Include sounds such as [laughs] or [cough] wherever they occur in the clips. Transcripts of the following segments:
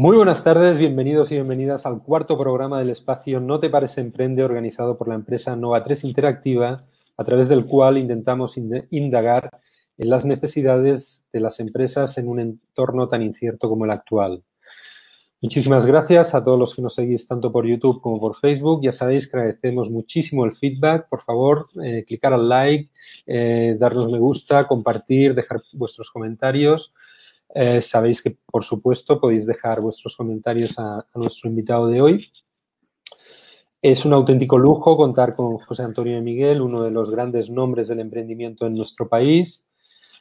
Muy buenas tardes, bienvenidos y bienvenidas al cuarto programa del espacio No te pares emprende organizado por la empresa Nova 3 Interactiva, a través del cual intentamos indagar en las necesidades de las empresas en un entorno tan incierto como el actual. Muchísimas gracias a todos los que nos seguís tanto por YouTube como por Facebook. Ya sabéis que agradecemos muchísimo el feedback. Por favor, eh, clicar al like, eh, darnos me gusta, compartir, dejar vuestros comentarios. Eh, sabéis que, por supuesto, podéis dejar vuestros comentarios a, nuestro invitado de hoy. Es un auténtico lujo contar con José Antonio Miguel, uno de los grandes nombres del emprendimiento en nuestro país,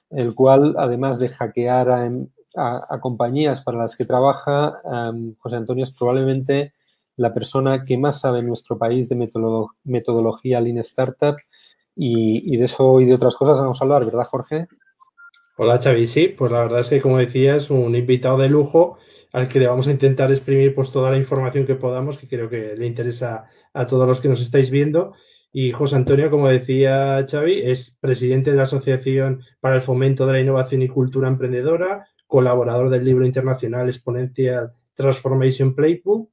el cual, además de hackear a, compañías para las que trabaja, José Antonio es probablemente la persona que más sabe en nuestro país de metodología Lean Startup y de eso y de otras cosas vamos a hablar, ¿verdad, Jorge? Hola Xavi, sí, pues la verdad es que como decía es un invitado de lujo al que le vamos a intentar exprimir pues toda la información que podamos, que creo que le interesa a todos los que nos estáis viendo. Y José Antonio, como decía Xavi, es presidente de la Asociación para el Fomento de la Innovación y Cultura Emprendedora, colaborador del libro internacional Exponential Transformation Playbook,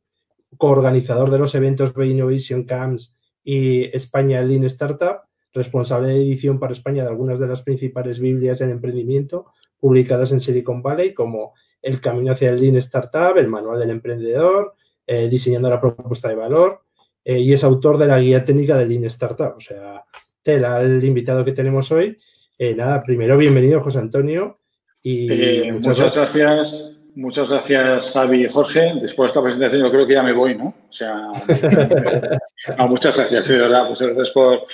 coorganizador de los eventos de Innovation Camps y España Lean Startup responsable de edición para España de algunas de las principales Biblias en emprendimiento publicadas en Silicon Valley, como El Camino hacia el Lean Startup, El Manual del Emprendedor, eh, Diseñando la Propuesta de Valor, eh, y es autor de la Guía Técnica del Lean Startup. O sea, tela el invitado que tenemos hoy. Eh, nada, primero, bienvenido, José Antonio. Y muchas, gracias. Muchas gracias, Javi y Jorge. Después de esta presentación, yo creo que ya me voy, ¿no? O sea, [laughs] muchas gracias, de verdad. Muchas gracias por,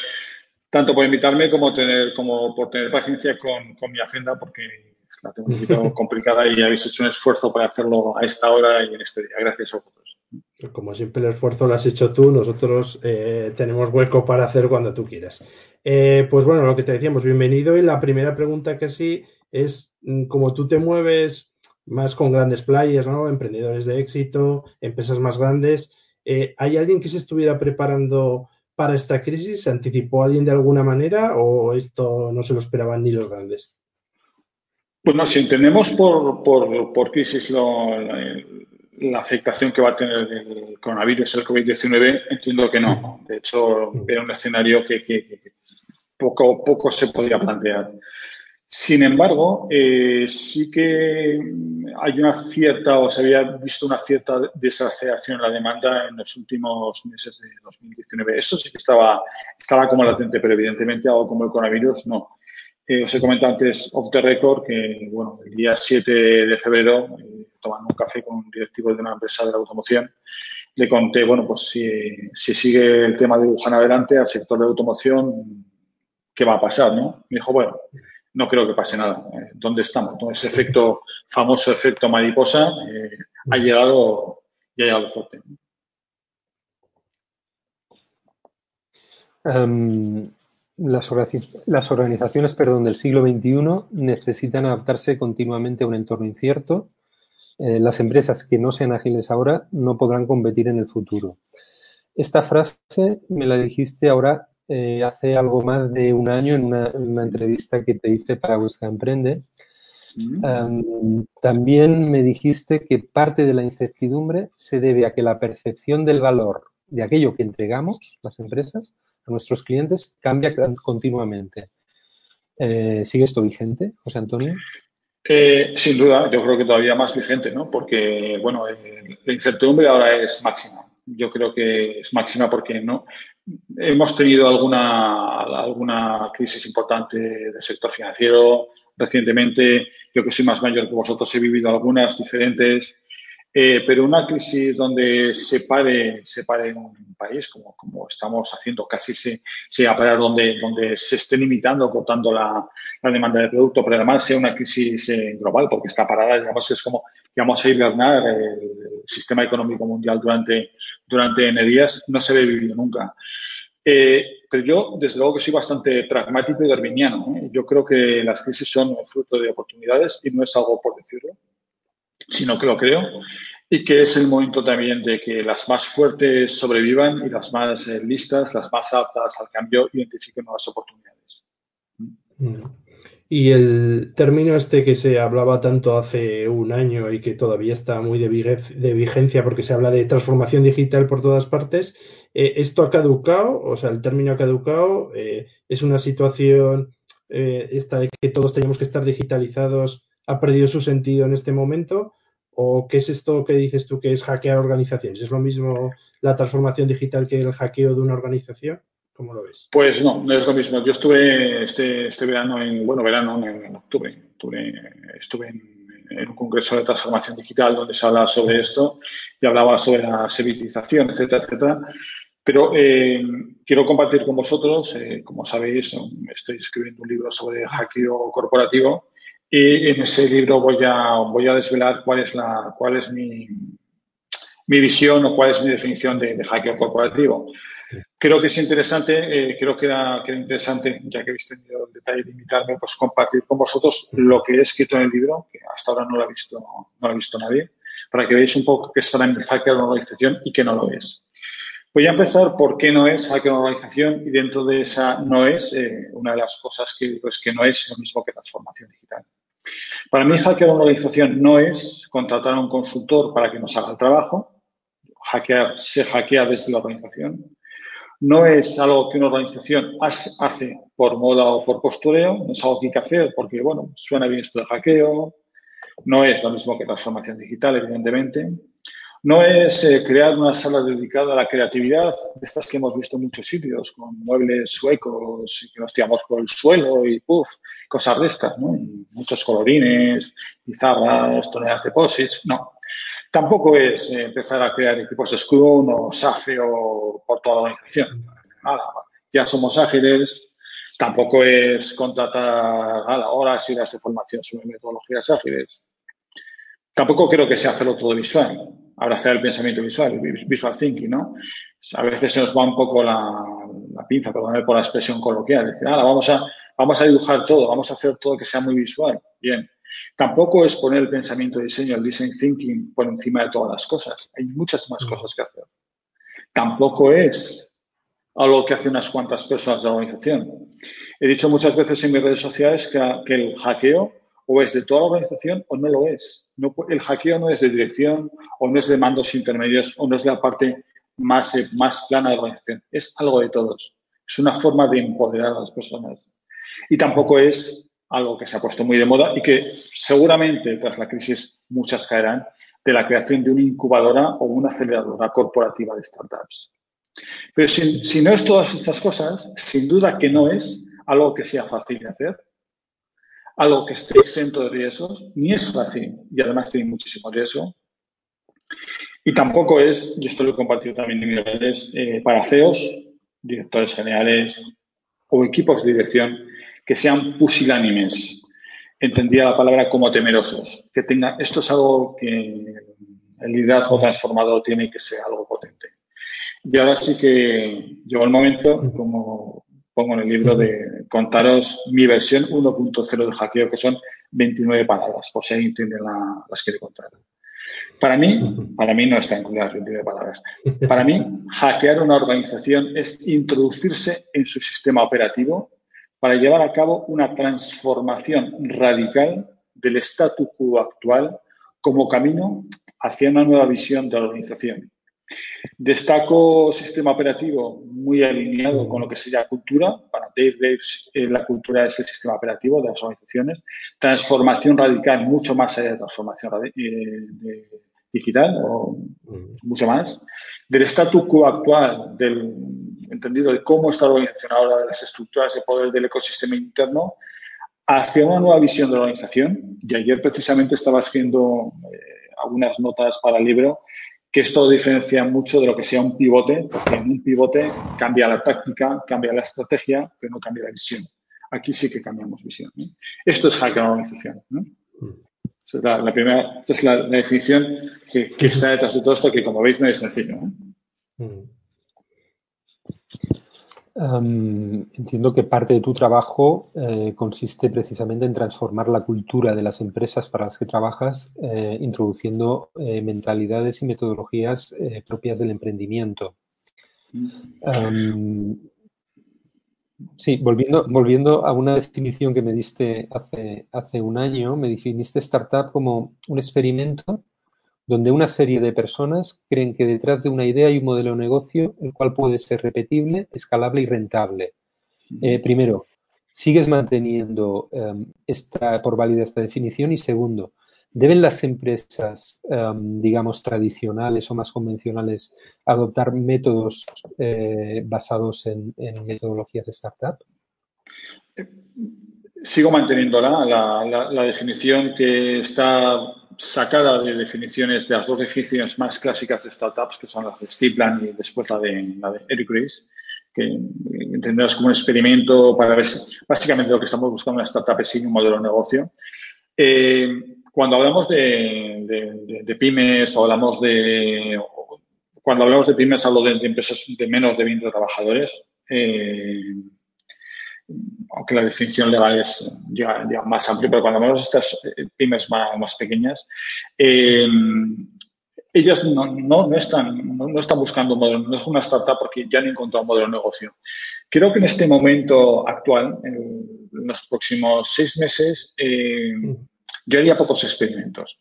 tanto por invitarme como, tener, como por tener paciencia con, con mi agenda, porque la tengo un poquito complicada y habéis hecho un esfuerzo para hacerlo a esta hora y en este día. Gracias a vosotros. Como siempre, el esfuerzo lo has hecho tú, nosotros eh, tenemos hueco para hacer cuando tú quieras. Eh, pues bueno, lo que te decíamos, bienvenido. Y la primera pregunta que sí es, mm, como tú te mueves más con grandes playas, ¿no? Emprendedores de éxito, empresas más grandes, eh, ¿hay alguien que se estuviera preparando para esta crisis? ¿Se anticipó alguien de alguna manera o esto no se lo esperaban ni los grandes? Bueno, si entendemos por, por, crisis la, afectación que va a tener el coronavirus, el COVID-19, entiendo que no. De hecho, era un escenario que, que poco, poco se podía plantear. Sin embargo, eh, sí que hay una cierta, o se había visto una cierta desaceleración en la demanda en los últimos meses de 2019. Eso sí que estaba, estaba como latente, pero evidentemente algo como el coronavirus no. Eh, os he comentado antes, off the record, que bueno, el día 7 de febrero, eh, tomando un café con un directivo de una empresa de la automoción, le conté, bueno, pues si, si sigue el tema de Wuhan adelante al sector de automoción, ¿qué va a pasar? ¿no? Me dijo, bueno, no creo que pase nada. Eh, ¿Dónde estamos? Ese efecto, famoso efecto mariposa, eh, ha llegado y ha llegado fuerte. Em, las, organizaciones perdón, del siglo XXI necesitan adaptarse continuamente a un entorno incierto. Eh, las empresas que no sean ágiles ahora no podrán competir en el futuro. Esta frase me la dijiste ahora eh, hace algo más de un año en una, entrevista que te hice para Busca Emprende. Mm. también me dijiste que parte de la incertidumbre se debe a que la percepción del valor de aquello que entregamos, las empresas, a nuestros clientes, cambia continuamente. Eh, ¿Sigue esto vigente, José Antonio? Eh, sin duda, yo creo que todavía más vigente, ¿no? Porque, bueno, la incertidumbre ahora es máxima. Yo creo que es máxima porque no, Hemos tenido alguna, alguna crisis importante del sector financiero recientemente. Yo que soy más mayor que vosotros he vivido algunas diferentes. Eh, pero una crisis donde se pare, se pare un país, como, como estamos haciendo, casi se, se va a parar donde, donde se esté limitando, cortando la, la demanda de producto, pero además sea una crisis eh, global, porque está parada, digamos, es como que vamos a hibernar el, sistema económico mundial durante, durante N días, no se ve vivido nunca. Eh, pero yo, desde luego, que soy bastante pragmático y darwiniano. Yo creo que las crisis son fruto de oportunidades y no es algo por decirlo sino que lo creo, y que es el momento también de que las más fuertes sobrevivan y las más eh, listas, las más aptas al cambio, identifiquen nuevas oportunidades. Mm. Y el término este que se hablaba tanto hace un año y que todavía está muy de, vigencia porque se habla de transformación digital por todas partes, eh, ¿esto ha caducado? O sea, el término ha caducado. Eh, ¿Es una situación eh, esta de que todos tenemos que estar digitalizados ha perdido su sentido en este momento? ¿O qué es esto que dices tú que es hackear organizaciones? ¿Es lo mismo la transformación digital que el hackeo de una organización? ¿Cómo lo ves? Pues no, no es lo mismo. Yo estuve este, este verano, en, bueno, verano, en, octubre, estuve en, un congreso de transformación digital donde se habla sobre esto y hablaba sobre la servitización, etcétera, etcétera. Pero eh, quiero compartir con vosotros, eh, como sabéis, estoy escribiendo un libro sobre hackeo corporativo y en ese libro voy a, voy a desvelar cuál es, la, cuál es mi, mi visión o cuál es mi definición de, de hackeo corporativo. Creo que es interesante, eh, creo que era, interesante, ya que habéis tenido el detalle de invitarme, pues compartir con vosotros lo que he escrito en el libro, que hasta ahora no lo ha visto, no lo ha visto nadie, para que veáis un poco qué es para mí hacker una organización y qué no lo es. Voy a empezar por qué no es hacker una organización y dentro de esa no es, eh, una de las cosas que digo es que no es lo mismo que transformación digital. Para mí, hackear una organización no es contratar a un consultor para que nos haga el trabajo. Hackear se hackea desde la organización no es algo que una organización hace por moda o por postureo, no es algo que hay que hacer porque, bueno, suena bien esto de hackeo, no es lo mismo que transformación digital, evidentemente. No es eh, crear una sala dedicada a la creatividad, de estas que hemos visto en muchos sitios, con muebles suecos y que nos tiramos por el suelo y puff, cosas de estas, ¿no? muchos colorines, pizarras, toneladas de posits, no. Tampoco es eh, empezar a crear equipos Scrum o SAFE o por toda la organización. ya somos ágiles. Tampoco es contratar a la horas y las de formación sobre metodologías ágiles. Tampoco creo que sea hacerlo todo visual, abrazar el pensamiento visual, visual thinking, ¿no? A veces se nos va un poco la, pinza, perdón por la expresión coloquial, decir, vamos a, vamos a dibujar todo, vamos a hacer todo que sea muy visual. Bien, Tampoco es poner el pensamiento de diseño, el design thinking por encima de todas las cosas. Hay muchas más cosas que hacer. Tampoco es algo que hace unas cuantas personas de la organización. He dicho muchas veces en mis redes sociales que, el hackeo o es de toda la organización o no lo es. el hackeo no es de dirección o no es de mandos intermedios o no es de la parte más, más plana de la organización. Es algo de todos. Es una forma de empoderar a las personas. Y tampoco es algo que se ha puesto muy de moda y que seguramente tras la crisis muchas caerán, de la creación de una incubadora o una aceleradora corporativa de startups. Pero si, no es todas estas cosas, sin duda que no es algo que sea fácil de hacer, algo que esté exento de riesgos, ni es fácil y además tiene muchísimo riesgo. Y tampoco es, y esto lo he compartido también en mis redes, eh, para CEOs, directores generales o equipos de dirección que sean pusilánimes, entendía la palabra como temerosos, que tenga, esto es algo que el liderazgo transformador tiene que ser algo potente. Y ahora sí que llegó el momento, como pongo en el libro, de contaros mi versión 1.0 de hackeo, que son 29 palabras, por si alguien entiende las quiere contar. Para mí, para mí no está incluidas las 29 palabras. Para mí, hackear una organización es introducirse en su sistema operativo para llevar a cabo una transformación radical del statu quo actual como camino hacia una nueva visión de la organización. Destaco sistema operativo muy alineado con lo que sería cultura. Para Dave Graves, eh, la cultura es el sistema operativo de las organizaciones. Transformación radical, mucho más allá de transformación eh, digital, o mucho más. Del statu quo actual, del entendido de cómo está la organización ahora, de las estructuras de poder del ecosistema interno, hacia una nueva visión de la organización. Y ayer precisamente estaba haciendo eh, algunas notas para el libro que esto diferencia mucho de lo que sea un pivote, porque en un pivote cambia la táctica, cambia la estrategia, pero no cambia la visión. Aquí sí que cambiamos visión. Esto es hackear una organización. Esta es la, primera, esta es la, definición que, está detrás de todo esto, que como veis no es sencillo. Entiendo que parte de tu trabajo eh, consiste precisamente en transformar la cultura de las empresas para las que trabajas, eh, introduciendo eh, mentalidades y metodologías propias del emprendimiento. Sí, volviendo, volviendo a una definición que me diste hace, hace un año, me definiste startup como un experimento donde una serie de personas creen que detrás de una idea hay un modelo de negocio el cual puede ser repetible, escalable y rentable. Eh, primero, ¿sigues manteniendo em, esta, por válida esta definición? Y segundo, ¿deben las empresas, em, digamos, tradicionales o más convencionales adoptar métodos eh, basados en, metodologías de startup? Sigo manteniendo la definición que está sacada de definiciones, de las dos definiciones más clásicas de startups, que son las de Steve y después la de, la de Eric Ries, que entenderás como un experimento para ver básicamente lo que estamos buscando en una startup es un modelo de negocio. Eh, cuando hablamos de, pymes hablamos de... Cuando hablamos de pymes hablo de, empresas de menos de 20 trabajadores. Eh, aunque la definición legal es más amplia, pero cuando hablamos de estas eh, pymes más, pequeñas, eh, ellas no, no, están, no, están buscando un modelo, no es una startup porque ya han encontrado un modelo de negocio. Creo que en este momento actual, en los próximos seis meses, eh, yo haría pocos experimentos.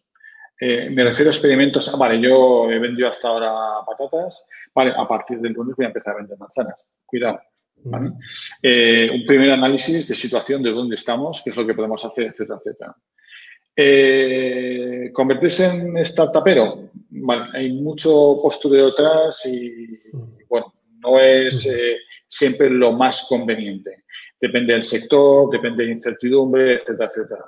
me refiero a experimentos, ah, vale, yo he vendido hasta ahora patatas, vale, a partir del lunes voy a empezar a vender manzanas. Cuidado, eh, un primer análisis de situación de dónde estamos, qué es lo que podemos hacer, etcétera, etcétera. Eh, ¿Convertirse en startupero? Vale, hay mucho postureo detrás y, bueno, no es eh, siempre lo más conveniente. Depende del sector, depende de incertidumbre, etcétera, etcétera.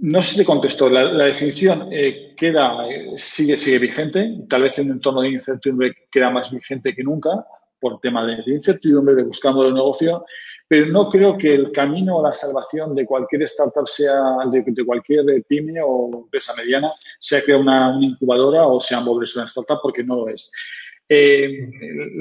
No sé si te contesto. La, definición queda, sigue, sigue vigente. Tal vez en un entorno de incertidumbre queda más vigente que nunca, por tema de, incertidumbre, de buscando el negocio, pero no creo que el camino a la salvación de cualquier startup sea, de, cualquier pyme o empresa mediana, sea que una, incubadora o sea moverse una startup, porque no lo es. Eh,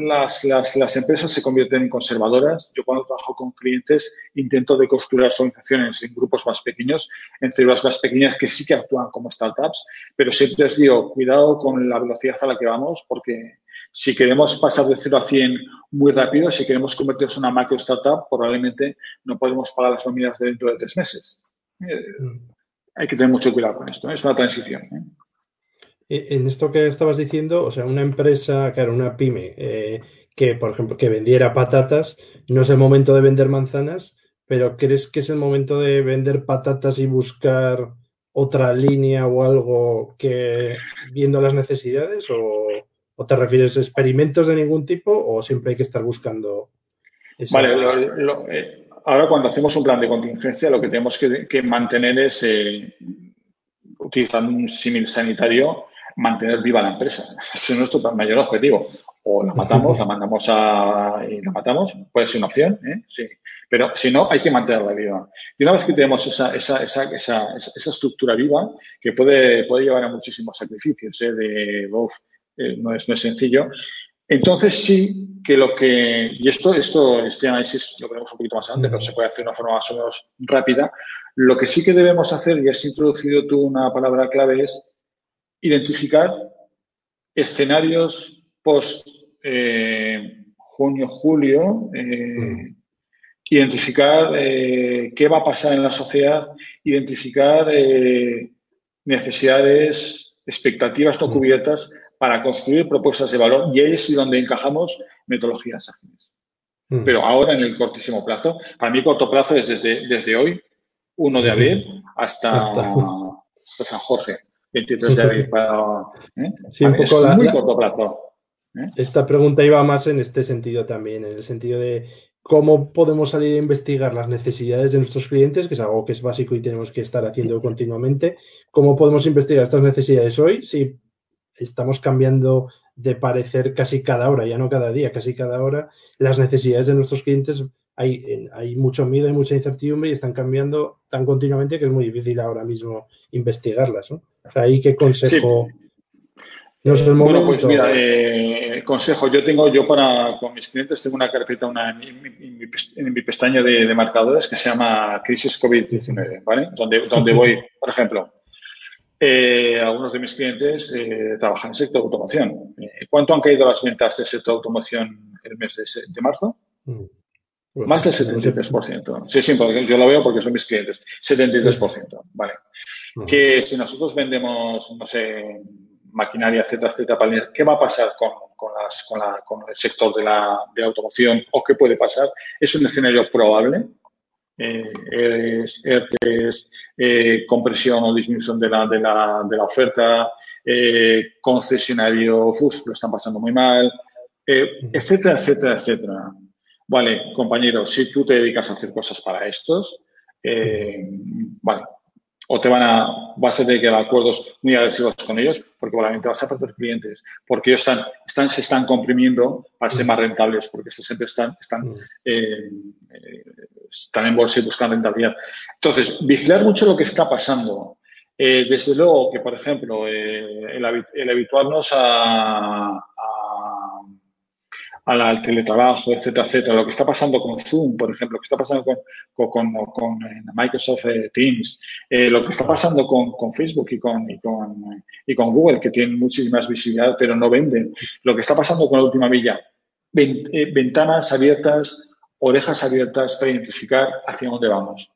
las, las, las, empresas se convierten en conservadoras. Yo cuando trabajo con clientes intento de construir organizaciones en grupos más pequeños, entre las más pequeñas que sí que actúan como startups, pero siempre les digo, cuidado con la velocidad a la que vamos, porque si queremos pasar de 0 a 100 muy rápido, si queremos convertirnos en una macro startup, probablemente no podemos pagar las nóminas de dentro de tres meses. Eh, hay que tener mucho cuidado con esto, ¿eh? es una transición. ¿eh? En esto que estabas diciendo, o sea, una empresa, claro, una pyme, que, por ejemplo, que vendiera patatas, no es el momento de vender manzanas, pero ¿crees que es el momento de vender patatas y buscar otra línea o algo que viendo las necesidades o, ¿O te refieres a experimentos de ningún tipo o siempre hay que estar buscando? Vale, eh, ahora cuando hacemos un plan de contingencia lo que tenemos que, mantener es, eh, utilizando un símil sanitario, mantener viva la empresa. [laughs] Ese es nuestro mayor objetivo. O la matamos, la mandamos a y la matamos, puede ser una opción, ¿eh? sí. Pero si no, hay que mantenerla viva. Y una vez que tenemos esa, esa, esa, esa, estructura viva, que puede, puede llevar a muchísimos sacrificios, ¿eh? de, eh, no, es, no es sencillo. Entonces sí que lo que, y esto, esto, este análisis lo veremos un poquito más adelante, pero se puede hacer de una forma más o menos rápida. Lo que sí que debemos hacer, y has introducido tú una palabra clave, es identificar escenarios post eh, junio, julio, eh, identificar qué va a pasar en la sociedad, identificar necesidades, expectativas no cubiertas para construir propuestas de valor y ahí es donde encajamos metodologías ágiles. Mm. Pero ahora en el cortísimo plazo, para mí corto plazo es desde, desde hoy, 1 de abril, hasta, San Jorge, 23 de abril. ¿eh? es muy corto plazo. ¿eh? Esta pregunta iba más en este sentido también, en el sentido de cómo podemos salir a investigar las necesidades de nuestros clientes, que es algo que es básico y tenemos que estar haciendo continuamente. ¿Cómo podemos investigar estas necesidades hoy? Si estamos cambiando de parecer casi cada hora, ya no cada día, casi cada hora, las necesidades de nuestros clientes, hay, hay mucho miedo, hay mucha incertidumbre y están cambiando tan continuamente que es muy difícil ahora mismo investigarlas. ¿no? ahí qué consejo. No es el momento. Bueno, pues mira, eh, consejo, yo tengo, yo para con mis clientes tengo una carpeta una, en, mi, pestaña de, de, marcadores que se llama Crisis COVID-19, ¿vale? Donde, donde voy, por ejemplo, eh, algunos de mis clientes eh, trabajan en el sector de automoción. Eh, ¿Cuánto han caído las ventas del sector de automoción el mes de, marzo? Mm. Pues Más del 73%. Sí, sí, porque yo lo veo porque son mis clientes. 73%. Vale. Que si nosotros vendemos, no sé, maquinaria, etcétera, etcétera, ¿qué va a pasar con, las, con, la, con el sector de la de automoción o qué puede pasar? Es un escenario probable. Eh, es, es eh, compresión o disminución de la, de la, de la oferta, eh, concesionario, uf, lo están pasando muy mal, eh, etcétera, etcétera, etcétera. Vale, compañero, si tú te dedicas a hacer cosas para estos, eh, vale, o te van a, vas a tener que dar acuerdos muy agresivos con ellos, porque probablemente vas a perder clientes, porque ellos están, están, se están comprimiendo para ser más rentables, porque siempre están, están, eh, eh, están en bolsa y buscan rentabilidad. Entonces, vigilar mucho lo que está pasando. desde luego que, por ejemplo, el, el, habituarnos a al teletrabajo, etcétera, etcétera. Lo que está pasando con Zoom, por ejemplo, lo que está pasando con, con, con, eh, Microsoft eh, Teams, eh, lo que está pasando con, Facebook y con, y con, y con Google, que tienen muchísima visibilidad, pero no venden. Lo que está pasando con la última milla, ventanas abiertas, orejas abiertas para identificar hacia dónde vamos.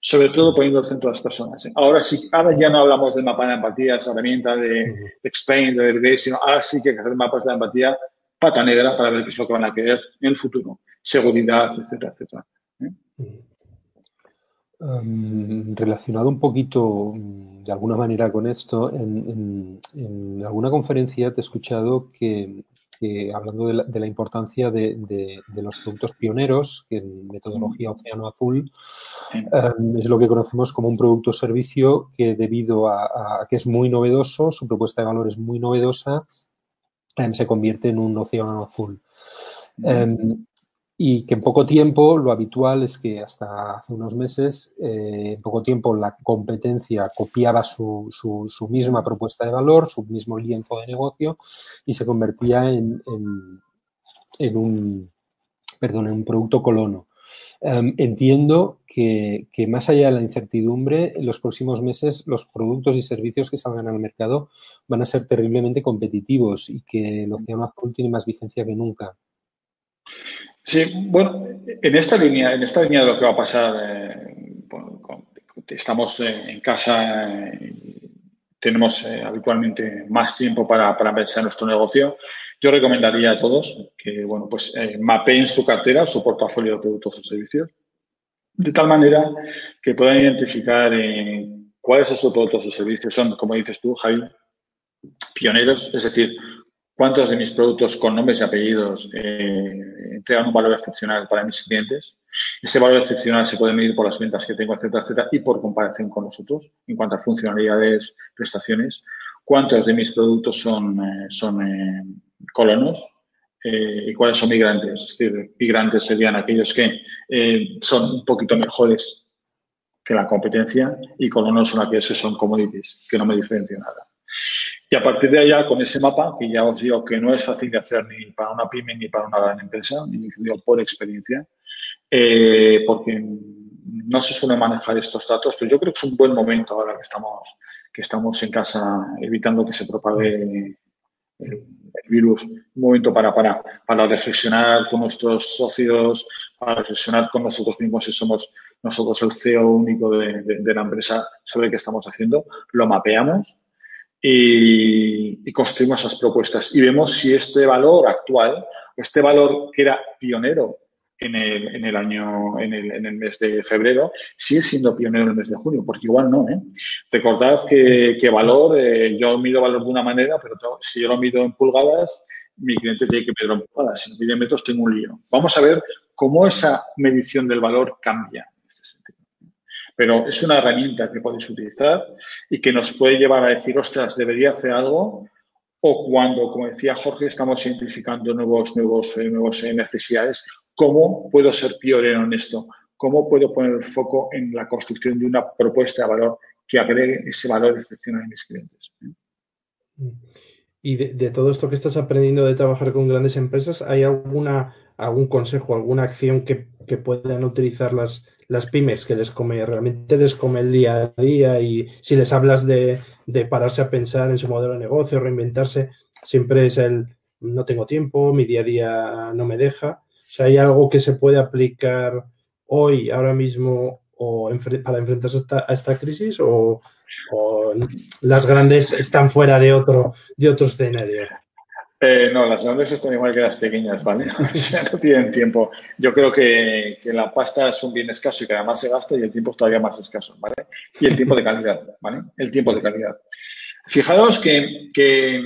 Sobre todo poniendo el centro de las personas. Ahora sí, ahora ya no hablamos del mapa de empatía, esa herramienta de, de Explain, de Vergay, sino ahora sí que hay que hacer mapas de empatía pata negra para ver qué es lo que van a querer en el futuro. Seguridad, etcétera, etcétera. ¿eh? Em, relacionado un poquito mm, de alguna manera con esto, en, alguna conferencia te he escuchado que, hablando de la, importancia de, los productos pioneros, que en metodología Océano Azul em, es lo que conocemos como un producto o servicio que debido a, que es muy novedoso, su propuesta de valor es muy novedosa, Em, se convierte en un océano azul. Y que en poco tiempo, lo habitual es que hasta hace unos meses, eh, en poco tiempo la competencia copiaba su, misma propuesta de valor, su mismo lienzo de negocio y se convertía en, en un, perdón, en un producto colono. Em, entiendo que, más allá de la incertidumbre, en los próximos meses los productos y servicios que salgan al mercado van a ser terriblemente competitivos y que el océano azul tiene más vigencia que nunca. Sí, bueno, en esta línea, en esta línea de lo que va a pasar, eh, estamos eh, en casa, y tenemos eh, habitualmente más tiempo para, para pensar en nuestro negocio. Yo recomendaría a todos que, bueno, pues eh, mapeen su cartera, su portafolio de productos o servicios, de tal manera que puedan identificar eh, cuáles son sus productos o servicios. Son, como dices tú, Javi, pioneros, es decir, cuántos de mis productos con nombres y apellidos eh, entregan un valor excepcional para mis clientes. Ese valor excepcional se puede medir por las ventas que tengo, etcétera, etcétera, y por comparación con nosotros en cuanto a funcionalidades, prestaciones. ¿Cuántos de mis productos son, son colonos eh, y cuáles son migrantes. Es decir, migrantes serían aquellos que eh, son un poquito mejores que la competencia y colonos son aquellos que son commodities, que no me diferencian nada. Y a partir de allá, con ese mapa, que ya os digo que no es fácil de hacer ni para una pyme ni para una gran empresa, ni por experiencia, eh, porque no se suele manejar estos datos, pero yo creo que es un buen momento ahora que estamos, que estamos en casa evitando que se propague el, virus, un momento para, para, para reflexionar con nuestros socios, para reflexionar con nosotros mismos si somos nosotros el CEO único de, de, la empresa sobre qué estamos haciendo, lo mapeamos y, y, construimos esas propuestas y vemos si este valor actual, este valor que era pionero en el, en el año, en el, en el, mes de febrero, sigue siendo pionero en el mes de junio, porque igual no, ¿eh? Recordad que, que valor, eh, yo mido valor de una manera, pero si yo lo mido en pulgadas, mi cliente tiene que medirlo en pulgadas. Si lo mide en metros, tengo un lío. Vamos a ver cómo esa medición del valor cambia en este sentido. Pero es una herramienta que podéis utilizar y que nos puede llevar a decir, ostras, debería hacer algo, o cuando, como decía Jorge, estamos identificando nuevos, nuevos, eh, nuevos eh, necesidades ¿Cómo puedo ser pionero en esto? ¿Cómo puedo poner el foco en la construcción de una propuesta de valor que agregue ese valor excepcional a mis clientes? Y de, todo esto que estás aprendiendo de trabajar con grandes empresas, ¿hay alguna, algún consejo, alguna acción que, puedan utilizar las, las pymes que les come, realmente les come el día a día? Y si les hablas de, de pararse a pensar en su modelo de negocio, reinventarse, siempre es el no tengo tiempo, mi día a día no me deja Si hay algo que se puede aplicar hoy, ahora mismo, o para enfrentarse a esta, crisis, o, las grandes están fuera de otro, de otro escenario. Eh, no, las grandes están igual que las pequeñas, ¿vale? [laughs] O sea, no tienen tiempo. Yo creo que, la pasta es un bien escaso y que además se gasta y el tiempo es todavía más escaso, ¿vale? Y el tiempo de calidad, ¿vale? El tiempo de calidad. Fijaros que, que,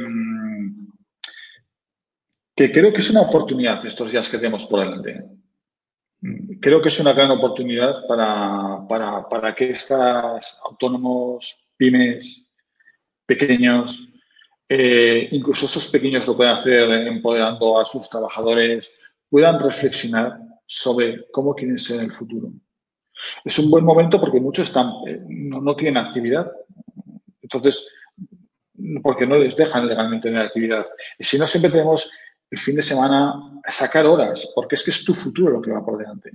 creo que es una oportunidad estos días que tenemos por delante. Creo que es una gran oportunidad para, para, para que estos autónomos, pymes, pequeños, eh, incluso esos pequeños lo pueden hacer empoderando a sus trabajadores, puedan reflexionar sobre cómo quieren ser en el futuro. Es un buen momento porque muchos eh, no, tienen actividad. Entonces, porque no les dejan legalmente tener actividad. Y si no, siempre tenemos el fin de semana sacar horas, porque es que es tu futuro lo que va por delante.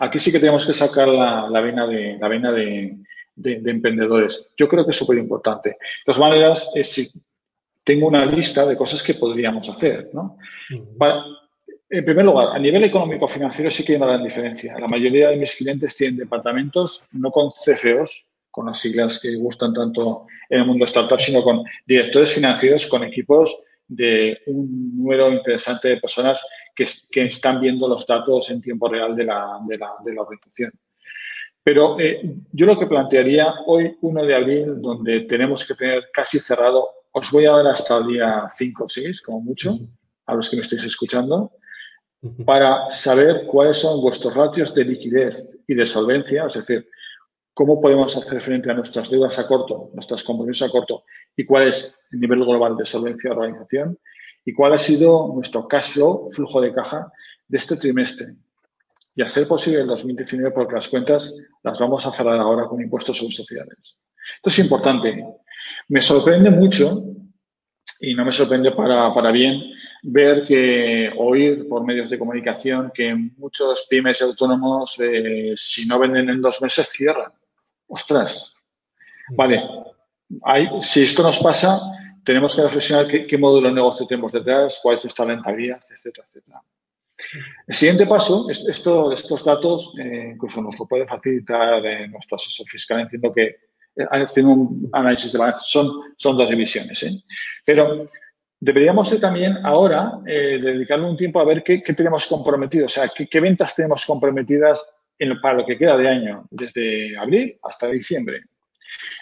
Aquí sí que tenemos que sacar la, la vena, de, la vena de, emprendedores. Yo creo que es súper importante. De todas maneras, eh, si tengo una lista de cosas que podríamos hacer. ¿no? en primer lugar, a nivel económico-financiero sí que hay una gran diferencia. La mayoría de mis clientes tienen departamentos no con CFOs, con las siglas que gustan tanto en el mundo startup, sino con directores financieros, con equipos de un número interesante de personas que, que están viendo los datos en tiempo real de la, de la, de la organización. Pero eh, yo lo que plantearía hoy, 1 de abril, donde tenemos que tener casi cerrado, os voy a dar hasta el día 5 o 6, como mucho, a los que me estáis escuchando, para saber cuáles son vuestros ratios de liquidez y de solvencia, es decir, cómo podemos hacer frente a nuestras deudas a corto, nuestras compromisos a corto y cuál es el nivel global de solvencia de la organización y cuál ha sido nuestro cash flow, flujo de caja de este trimestre. Y a ser posible el 2019 porque las cuentas las vamos a cerrar ahora con impuestos sobre sociedades. Esto es importante. Me sorprende mucho, y no me sorprende para, para bien, ver que, oír por medios de comunicación que muchos pymes y autónomos, eh, si no venden en dos meses, cierran. Ostras, vale, si esto nos pasa, tenemos que reflexionar qué, módulo de negocio tenemos detrás, cuál es nuestra rentabilidad, etcétera, etcétera. El siguiente paso, esto, estos datos eh, incluso nos lo puede facilitar eh, nuestro asesor fiscal. Entiendo que haciendo un análisis de balance son, son dos divisiones. Pero deberíamos también ahora dedicarle un tiempo a ver qué, tenemos comprometido, o sea, qué, ventas tenemos comprometidas para lo que queda de año, desde abril hasta diciembre.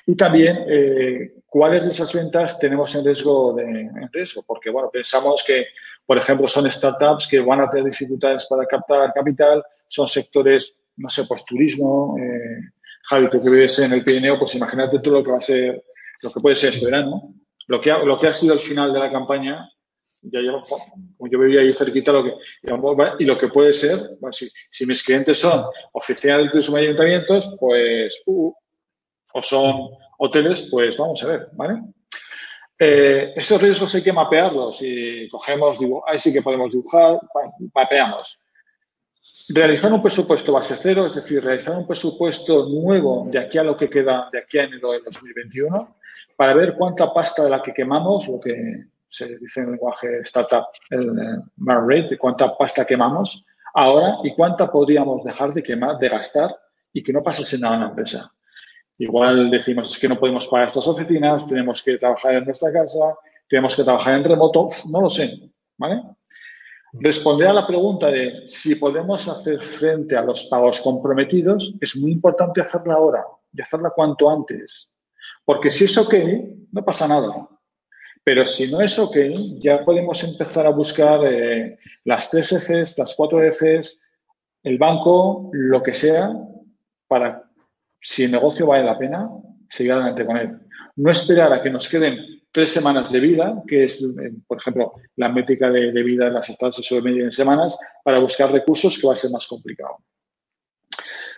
Y también eh, cuáles de esas ventas tenemos en riesgo, de, en riesgo, porque bueno, pensamos que, por ejemplo, son startups que van a tener dificultades para captar capital, son sectores, no sé, pues turismo, eh, Javi, tú que vives en el Pirineo, pues imagínate tú lo que va a ser, lo que puede ser este verano, lo que ha, lo que ha sido el final de la campaña, ya llevo, como yo vivía ahí cerquita, lo que, y lo que puede ser, si, si, mis clientes son oficiales de y ayuntamientos, pues uh, o son hoteles, pues vamos a ver, ¿vale? Eh, esos riesgos hay que mapearlos y cogemos, ahí sí que podemos dibujar, mapeamos. Realizar un presupuesto base cero, es decir, realizar un presupuesto nuevo de aquí a lo que queda, de aquí a enero del 2021, para ver cuánta pasta de la que quemamos, lo que se dice en el lenguaje startup, el mar rate, cuánta pasta quemamos ahora y cuánta podríamos dejar de quemar, de gastar y que no pasase nada en la empresa. Igual decimos es que no podemos pagar estas oficinas, tenemos que trabajar en nuestra casa, tenemos que trabajar en remoto, no lo sé, ¿vale? Responder a la pregunta de si podemos hacer frente a los pagos comprometidos es muy importante hacerla ahora y hacerla cuanto antes. Porque si es ok, no pasa nada. Pero si no es ok, ya podemos empezar a buscar eh, las tres Fs, las cuatro Fs, el banco, lo que sea, para si el negocio vale la pena, seguir adelante con él. No esperar a que nos queden tres semanas de vida, que es, eh, por ejemplo, la métrica de, vida de las estados se suele medir en semanas, para buscar recursos que va a ser más complicado.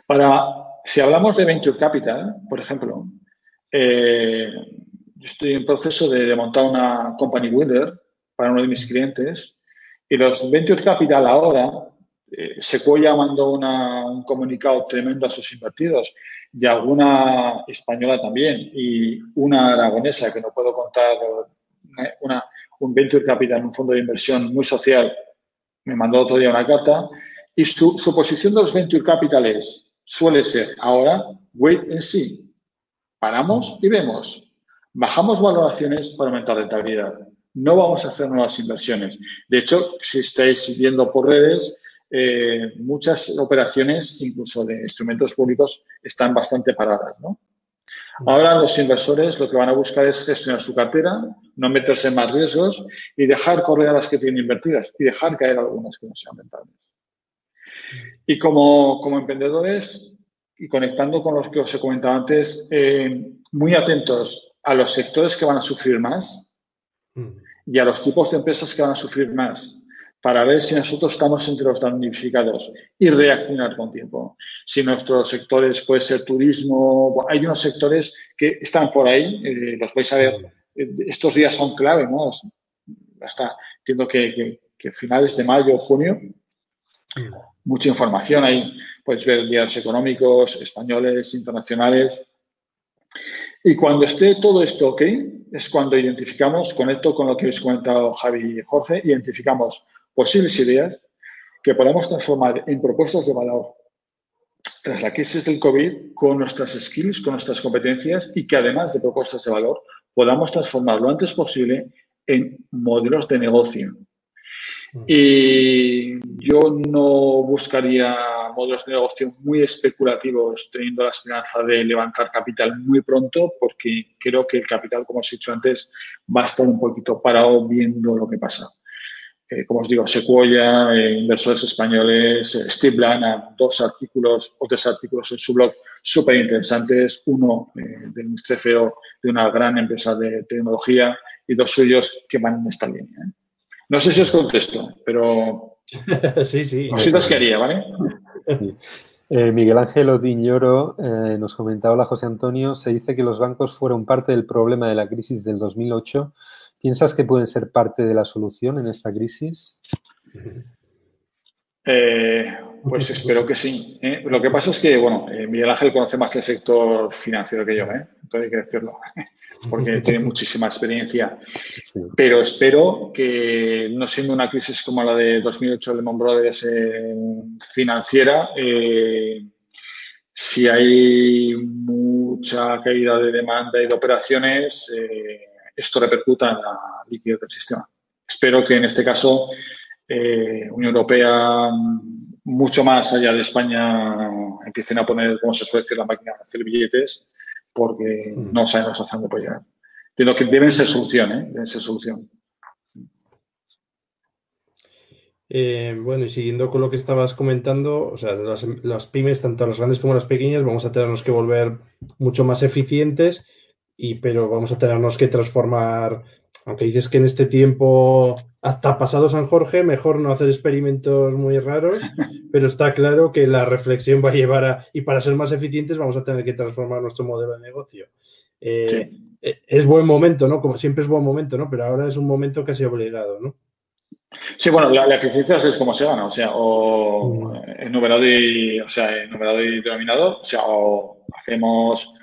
Para, si hablamos de Venture Capital, por ejemplo, eh, yo estoy en proceso de, montar una company builder para uno de mis clientes y los Venture Capital ahora, eh, Sequoia mandó un comunicado tremendo a sus invertidos y alguna española también y una aragonesa que no puedo contar, un venture capital, un fondo de inversión muy social, me mandó otro día una carta y su, posición de los venture capitales suele ser ahora wait and see. Paramos y vemos. Bajamos valoraciones para aumentar rentabilidad. No vamos a hacer nuevas inversiones. De hecho, si estáis viendo por redes, eh, muchas operaciones, incluso de instrumentos públicos, están bastante paradas. ¿no? Ahora los inversores lo que van a buscar es gestionar su cartera, no meterse en más riesgos y dejar correr a las que tienen invertidas y dejar caer algunas que no sean rentables. Y como, como emprendedores, y conectando con los que os he comentado antes, eh, muy atentos a los sectores que van a sufrir más mm. y a los tipos de empresas que van a sufrir más para ver si nosotros estamos entre los damnificados y reaccionar con tiempo. Si nuestros sectores puede ser turismo, hay unos sectores que están por ahí, eh, los vais a ver, eh, estos días son clave, ¿no? Hasta entiendo que, finales de mayo o junio, mucha información ahí, puedes ver días económicos, españoles, internacionales. Y cuando esté todo esto ok, es cuando identificamos, conecto con lo que habéis comentado Javi y Jorge, identificamos posibles ideas que podamos transformar en propuestas de valor tras la crisis del COVID con nuestras skills, con nuestras competencias y que además de propuestas de valor podamos transformar lo antes posible en modelos de negocio. Mm. Y yo no buscaría modelos de negocio muy especulativos teniendo la esperanza de levantar capital muy pronto porque creo que el capital, como os he dicho antes, va a estar un poquito parado viendo lo que pasa. Eh, como os digo, Sequoia, eh, inversores españoles, eh, Steve Blana, dos artículos o tres artículos en su blog súper interesantes. Uno de un CFO de una gran empresa de tecnología y dos suyos que van en esta línea. No sé si os contesto, pero [laughs] sí, sí. cositas que haría, ¿vale? Miguel Ángel Odiñoro nos comentaba, hola José Antonio, se dice que los bancos fueron parte del problema de la crisis del 2008 ¿Piensas que pueden ser parte de la solución en esta crisis? Eh, pues [laughs] espero que sí. ¿eh? Lo que pasa es que, bueno, eh, Miguel Ángel conoce más el sector financiero que yo, ¿eh? Entonces hay que decirlo, [laughs] porque [laughs] tiene muchísima experiencia. Pero espero que, no siendo una crisis como la de 2008 Lehman Brothers financiera, si hay mucha caída de demanda y de operaciones, esto repercuta en la liquidez del sistema. Espero que en este caso eh, Unión Europea, mucho más allá de España, empiecen a poner, como se suele decir, la máquina de hacer billetes, porque mm. no sabemos hacia dónde puede llegar. Que deben ser solución, ¿eh? Deben ser solución. Eh, bueno, y siguiendo con lo que estabas comentando, o sea, las, las, pymes, tanto las grandes como las pequeñas, vamos a tenernos que volver mucho más eficientes y, pero vamos a tenernos que transformar, aunque dices que en este tiempo, hasta pasado San Jorge, mejor no hacer experimentos muy raros, [laughs] pero está claro que la reflexión va a llevar a, y para ser más eficientes vamos a tener que transformar nuestro modelo de negocio. Eh, eh, es buen momento, ¿no? Como siempre es buen momento, ¿no? Pero ahora es un momento casi obligado, ¿no? Sí, bueno, la, eficiencia es como se gana, o sea, o mm. en numerado y, o sea, en numerado y denominador, o sea, o hacemos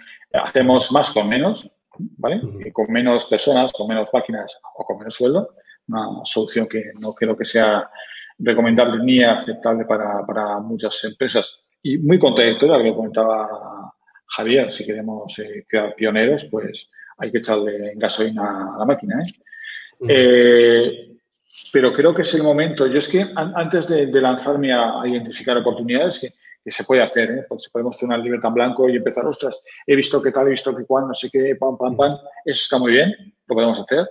hacemos más con menos, ¿vale? con menos personas, con menos máquinas o con menos sueldo. Una solución que no creo que sea recomendable ni aceptable para, muchas empresas y muy contradictoria, que lo comentaba Javier, si queremos eh, quedar pioneros, pues hay que echarle gasolina a la máquina. ¿eh? Eh, pero creo que es el momento. Yo es que antes de, lanzarme a, identificar oportunidades, que que se puede hacer, ¿eh? porque podemos tener una libreta en blanco y empezar, ostras, he visto que tal, he visto que cual, no sé qué, pam, pam, pam, eso está muy bien, lo podemos hacer,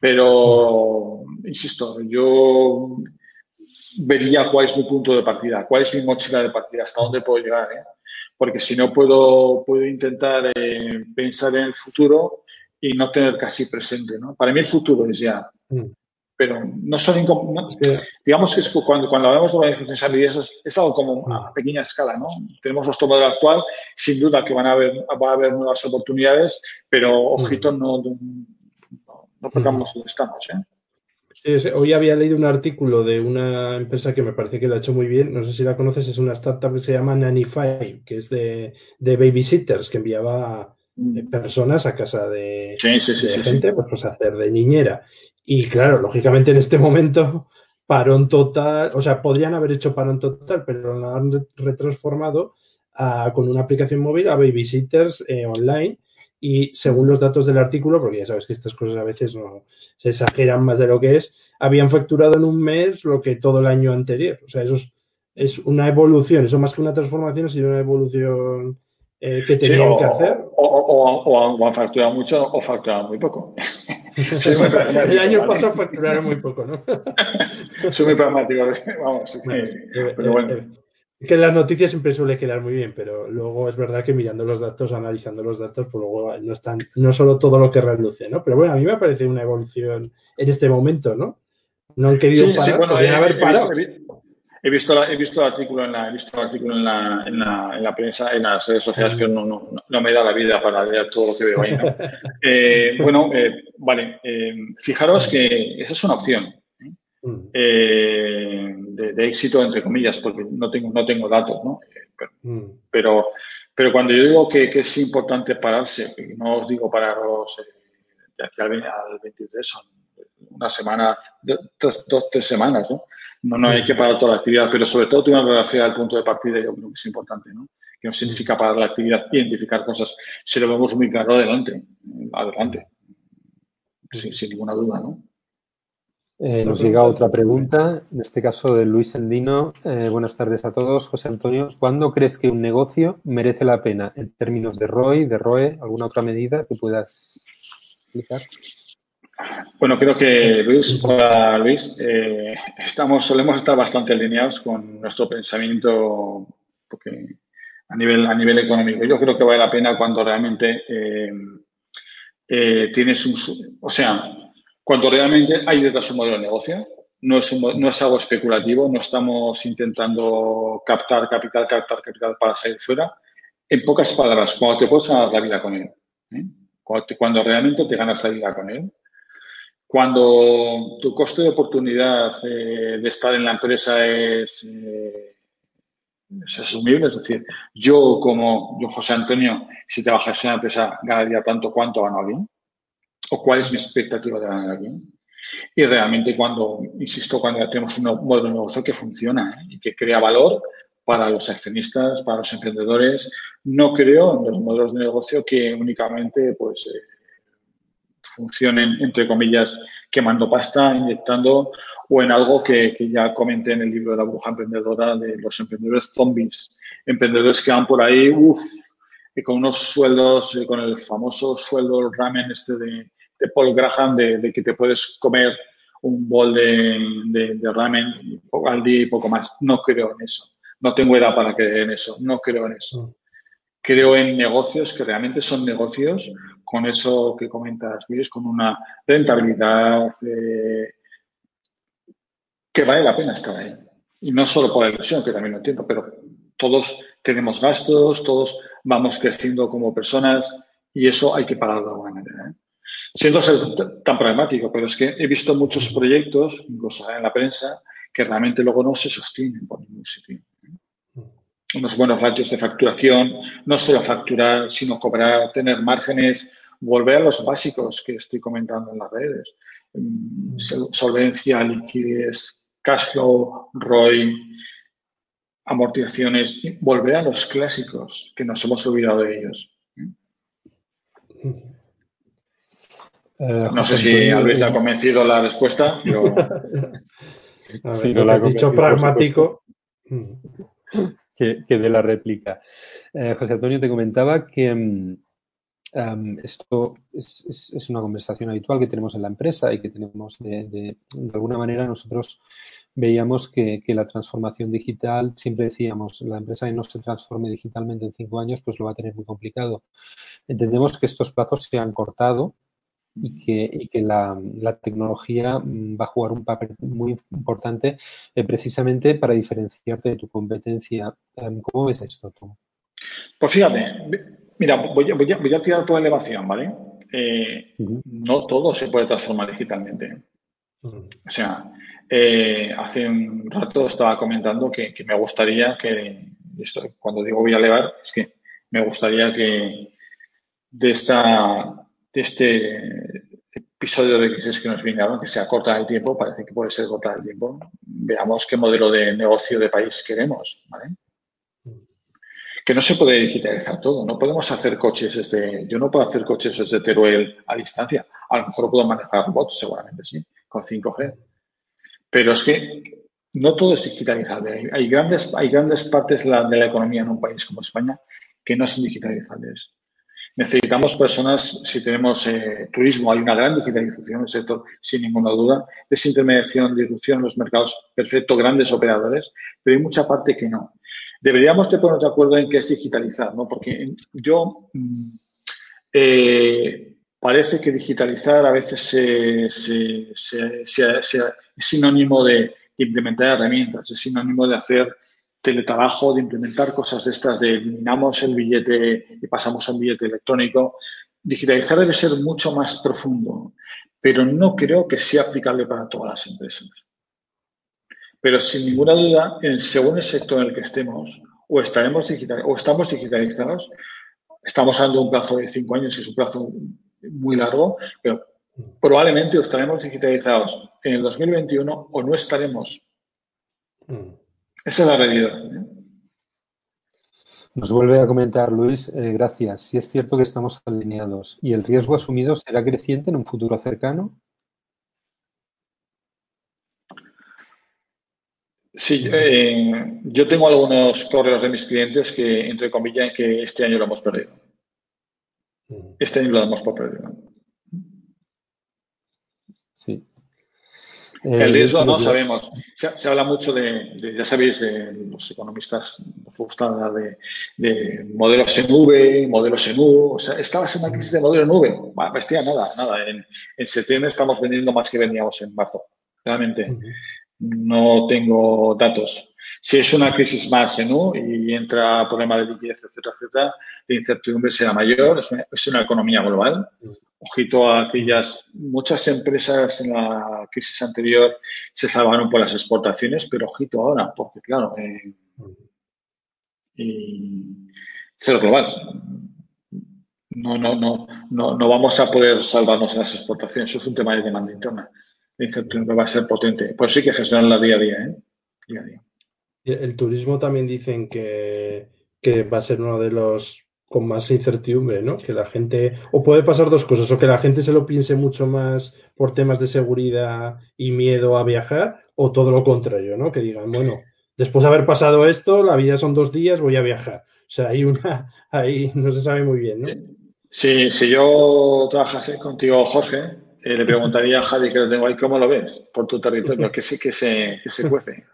pero, insisto, yo vería cuál es mi punto de partida, cuál es mi mochila de partida, hasta dónde puedo llegar, ¿eh? porque si no puedo, puedo intentar eh, pensar en el futuro y no tener casi presente, ¿no? Para mí el futuro es ya. Mm pero no son digamos que es cuando, cuando hablamos de organizaciones habilidades es, algo como a pequeña escala, ¿no? Tenemos nuestro modelo actual, sin duda que van a haber, va a haber nuevas oportunidades, pero ojito, no, no, no perdamos donde estamos, ¿eh? Hoy había leído un artículo de una empresa que me parece que lo ha hecho muy bien, no sé si la conoces, es una startup que se llama Nanify, que es de, de babysitters, que enviaba mm. personas a casa de, gente pues, pues, a hacer de niñera. Y claro, lógicamente en este momento parón total, o sea, podrían haber hecho parón total, pero lo han retransformado con una aplicación móvil a babysitters eh, online y según los datos del artículo, porque ya sabes que estas cosas a veces no se exageran más de lo que es, habían facturado en un mes lo que todo el año anterior. O sea, eso es, una evolución, eso más que una transformación, sino una evolución eh, que tenían que hacer. O, han facturado mucho o facturado muy poco. [laughs] el año pasado facturaron muy poco, ¿no? [laughs] Soy muy pragmático, [laughs] vamos. pero bueno. Que las noticias siempre suele quedar muy bien, pero luego es verdad que mirando los datos, analizando los datos, pues luego no están, no solo todo lo que reluce, ¿no? Pero bueno, a mí me parece una evolución en este momento, ¿no? No han querido parar, bueno, he, haber parado. He, visto, he visto el artículo en la, he visto el artículo en la, en la, en la prensa, en las redes sociales, que no, no, no, me da la vida para leer todo lo que veo ahí. [laughs] eh, bueno, eh, vale, eh, fijaros que esa es una opción. Mm. De, éxito, entre comillas, porque no tengo, no tengo datos, ¿no? Mm. Pero, pero, cuando yo digo que, es importante pararse, no os digo pararos de aquí al, 23, son una semana, dos, dos, tres semanas, ¿no? No, no hay que parar toda la actividad, pero sobre todo tener una biografía del punto de partida, yo creo que es importante, ¿no? Que no significa parar la actividad, identificar cosas, si lo vemos muy claro adelante, adelante, sin, sin ninguna duda, ¿no? Eh, nos llega otra pregunta, en este caso de Luis Endino. Eh, buenas tardes a todos. José Antonio, ¿cuándo crees que un negocio merece la pena en términos de ROI, de ROE, alguna otra medida que puedas explicar? Bueno, creo que Luis, hola Luis, eh, estamos, solemos estar bastante alineados con nuestro pensamiento porque a nivel, a nivel económico. Yo creo que vale la pena cuando realmente tienes un... O sea, cuando realmente hay detrás un modelo de negocio, no es, no es algo especulativo, no estamos intentando captar capital, captar capital para salir fuera. En pocas palabras, cuando te puedes ganar la vida con él, ¿eh? cuando, realmente te ganas la vida con él, cuando tu coste de oportunidad eh, de estar en la empresa es, eh, es, asumible, es decir, yo como yo José Antonio, si trabajas en una empresa ganaría tanto cuanto gano aquí, o cuál es mi expectativa de ganar aquí. Y realmente cuando, insisto, cuando ya tenemos un modelo de negocio que funciona ¿eh? y que crea valor para los accionistas, para los emprendedores, no creo en los modelos de negocio que únicamente pues, funcionen, entre comillas, quemando pasta, inyectando o en algo que, que, ya comenté en el libro de la bruja emprendedora de los emprendedores zombies, emprendedores que van por ahí, uff, con unos sueldos, con el famoso sueldo ramen este de, de Paul Graham de, que te puedes comer un bol de, ramen al día y poco más. No creo en eso. No tengo edad para creer en eso. No creo en eso. Mm. Creo en negocios que realmente son negocios con eso que comentas, Luis, con una rentabilidad eh, que vale la pena estar ahí. Y no solo por la inversión, que también lo entiendo, pero todos tenemos gastos, todos vamos creciendo como personas y eso hay que pagarlo de alguna manera. ¿eh? siendo tan pragmático, pero es que he visto muchos proyectos, incluso en la prensa, que realmente luego no se sostienen por ningún sitio. Unos buenos ratios de facturación, no solo facturar, sino cobrar, tener márgenes, volver a los básicos que estoy comentando en las redes. Mm, solvencia, liquidez, cash flow, ROI, amortizaciones, volver a los clásicos, que nos hemos olvidado de ellos. Eh, no sé si Luis te ha convencido la respuesta, pero... [laughs] si no la has dicho pragmático. Que, de la réplica. Eh, José Antonio te comentaba que mm, esto es, una conversación habitual que tenemos en la empresa y que tenemos de, alguna manera nosotros veíamos que, que, la transformación digital, siempre decíamos, la empresa que no se transforme digitalmente en cinco años, pues lo va a tener muy complicado. Entendemos que estos plazos se han cortado y que, que la, tecnología mm, va a jugar un papel muy importante eh, precisamente para diferenciarte de tu competencia. Em, ¿Cómo ves esto tú? Pues fíjate, mira, voy a, voy a, tirar por elevación, ¿vale? Eh, no todo se puede transformar digitalmente. O sea, eh, hace un rato estaba comentando que, que me gustaría que, esto, cuando digo voy a elevar, es que me gustaría que de esta de este episodio de crisis que nos viene ahora, que sea corta el tiempo, parece que puede ser corta el tiempo, veamos qué modelo de negocio de país queremos, ¿vale? Que no se puede digitalizar todo, no podemos hacer coches desde, yo no puedo hacer coches desde Teruel a distancia, a lo mejor puedo manejar robots, seguramente sí, con 5G, pero es que no todo es digitalizable, hay grandes, hay grandes partes de la economía en un país como España que no son digitalizables. Necesitamos personas, si tenemos eh, turismo, hay una gran digitalización del sector, sin ninguna duda, desintermediación, disrupción en los mercados, perfecto, grandes operadores, pero hay mucha parte que no. Deberíamos de ponernos de acuerdo en qué es digitalizar, ¿no? Porque yo mm, eh, parece que digitalizar a veces es sinónimo de implementar herramientas, es sinónimo de hacer teletrabajo, de implementar cosas de estas, de eliminamos el billete y pasamos a un billete electrónico. Digitalizar debe ser mucho más profundo, pero no creo que sea aplicable para todas las empresas. Pero sin ninguna duda, según el sector en el que estemos, o, estaremos digital, o estamos digitalizados, estamos de un plazo de cinco años, que es un plazo muy largo, pero probablemente o estaremos digitalizados en el 2021 o no estaremos. Mm. Esa es la realidad. ¿eh? Nos vuelve a comentar Luis, eh, gracias. Si es cierto que estamos alineados y el riesgo asumido será creciente en un futuro cercano. Sí, eh, yo tengo algunos correos de mis clientes que, entre comillas, que este año lo hemos perdido. Mm. Este año lo hemos perdido. Sí. El eh, riesgo no sabemos. Se, habla mucho de, ya sabéis, de los economistas nos gusta hablar de, modelos en V, modelos en U. O sea, estabas en una crisis de modelo en V. bestia, nada, nada. En, septiembre estamos vendiendo más que veníamos en marzo. Realmente no tengo datos. Si es una crisis más en U y entra problema de liquidez, etcétera, etcétera, la incertidumbre será mayor. Es una, economía global ojito a aquellas, muchas empresas en la crisis anterior se salvaron por las exportaciones, pero ojito ahora, porque claro, eh, y lo global. No, no, no, no, no vamos a poder salvarnos en las exportaciones. Eso es un tema de demanda interna. La incertidumbre va a ser potente. Pues sí que gestionarla día a día, ¿eh? Día a día. El turismo también dicen que, que va a ser uno de los con más incertidumbre, ¿no? Que la gente, o puede pasar dos cosas, o que la gente se lo piense mucho más por temas de seguridad y miedo a viajar, o todo lo contrario, ¿no? Que digan, bueno, después de haber pasado esto, la vida son dos días, voy a viajar. O sea, hay una, [laughs] ahí no se sabe muy bien, ¿no? Sí, si yo trabajase contigo, Jorge, eh, le preguntaría a Javi que lo tengo ahí, ¿cómo lo ves por tu territorio? Que sí que se, que se cuece.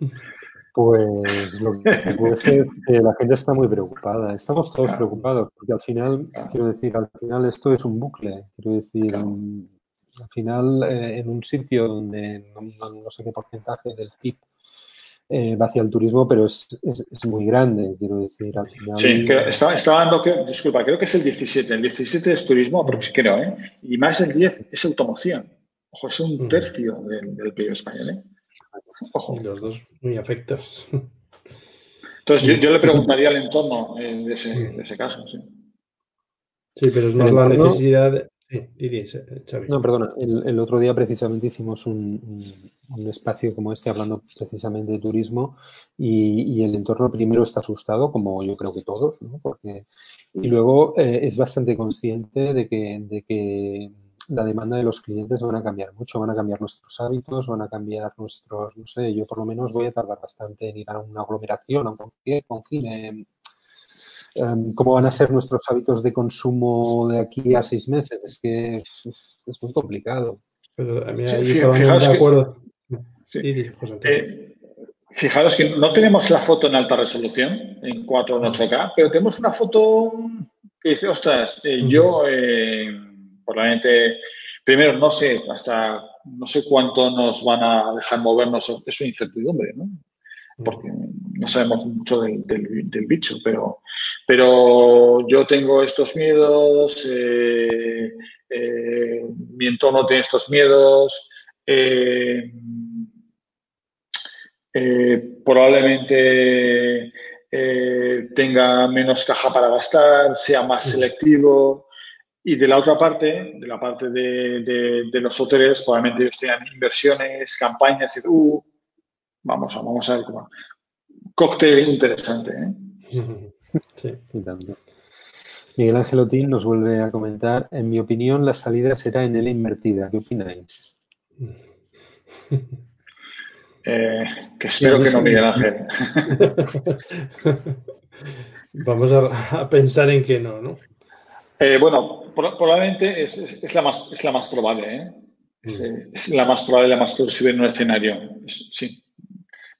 [laughs] Pues lo que [laughs] ser que la gente está muy preocupada. Estamos todos preocupados porque al final, quiero decir, al final esto es un bucle. Quiero decir, al final eh, en un sitio donde no, sé qué porcentaje del PIB eh, va hacia el turismo, pero es, es, muy grande, quiero decir, al final. Sí, estaba, dando que, disculpa, creo que es el 17. El 17 es turismo, creo, ¿eh? Y más el 10 es automoción. Ojo, es un tercio del, del PIB español, ¿eh? Ojo. los dos muy afectos. Entonces, yo, le preguntaría al entorno eh, de, ese, caso, sí. Sí, pero es más la necesidad. Sí, No, perdona. El, otro día precisamente hicimos un, espacio como este hablando precisamente de turismo y, el entorno primero está asustado, como yo creo que todos, ¿no? Porque, y luego eh, es bastante consciente de que, de que la demanda de los clientes van a cambiar mucho, van a cambiar nuestros hábitos, van a cambiar nuestros, no sé, yo por lo menos voy a tardar bastante en ir a una aglomeración, a un concierto, a un cine. Em, ¿Cómo van a ser nuestros hábitos de consumo de aquí a seis meses? Es que es, muy complicado. Pero a mí ahí fijaros de acuerdo. Eh, fijaros que no tenemos la foto en alta resolución, en 4 o 8K, pero tenemos una foto que dice, ostras, eh, yo... Eh, probablemente, primero, no sé hasta, no sé cuánto nos van a dejar movernos, es una incertidumbre, ¿no? Porque no sabemos mucho del, bicho, pero, pero yo tengo estos miedos, eh, eh, mi entorno tiene estos miedos, eh, probablemente tenga menos caja para gastar, sea más selectivo, Y de la otra parte, de la parte de, los hoteles, probablemente ellos tengan inversiones, campañas y uh, vamos, a, vamos a ver cómo. Cóctel interesante. ¿eh? [laughs] Sí, sí, Miguel Ángel Otín nos vuelve a comentar, en mi opinión, la salida será en L invertida. ¿Qué opináis? [laughs] Eh, que espero que no, Miguel Ángel. [laughs] Vamos a, pensar en que no, ¿no? Eh, bueno, probablemente es, la más, es la más probable, ¿eh? mm. Es, la más probable, la más plausible en un escenario, sí.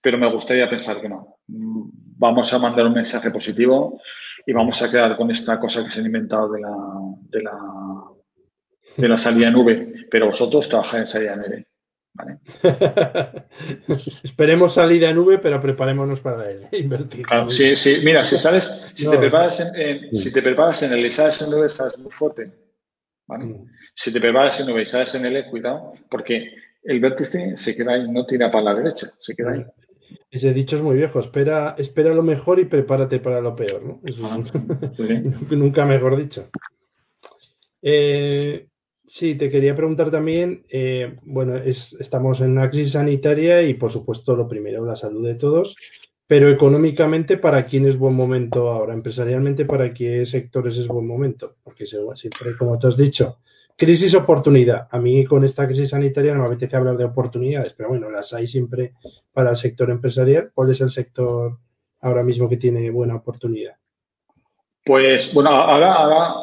Pero me gustaría pensar que no. Mm, vamos a mandar un mensaje positivo y vamos a quedar con esta cosa que se han inventado de la, de la, de la salida en nube. Pero vosotros trabajáis en salida en [laughs] Esperemos salida en nube, pero preparémonos para él. [laughs] Invertir. sí, sí. Mira, si sales, si, te preparas en, si te preparas en el y sales en nube, estás muy fuerte. Mm. Si te preparas en nube y sales en L, cuidado, porque el vértice se queda ahí, no tira para la derecha, se queda ahí. Ese dicho es muy viejo, espera, espera lo mejor y prepárate para lo peor, ¿no? Ah, [laughs] nunca mejor dicho. Eh, Sí, te quería preguntar también, eh, bueno, estamos en una crisis sanitaria y por supuesto lo primero, la salud de todos, pero económicamente, ¿para quién es buen momento ahora? Empresarialmente, ¿para qué sectores es buen momento? Porque siempre, como te has dicho, crisis, oportunidad. A mí con esta crisis sanitaria no me apetece hablar de oportunidades, pero bueno, las hay siempre para el sector empresarial. ¿Cuál es el sector ahora mismo que tiene buena oportunidad? Pues bueno, ahora, ahora,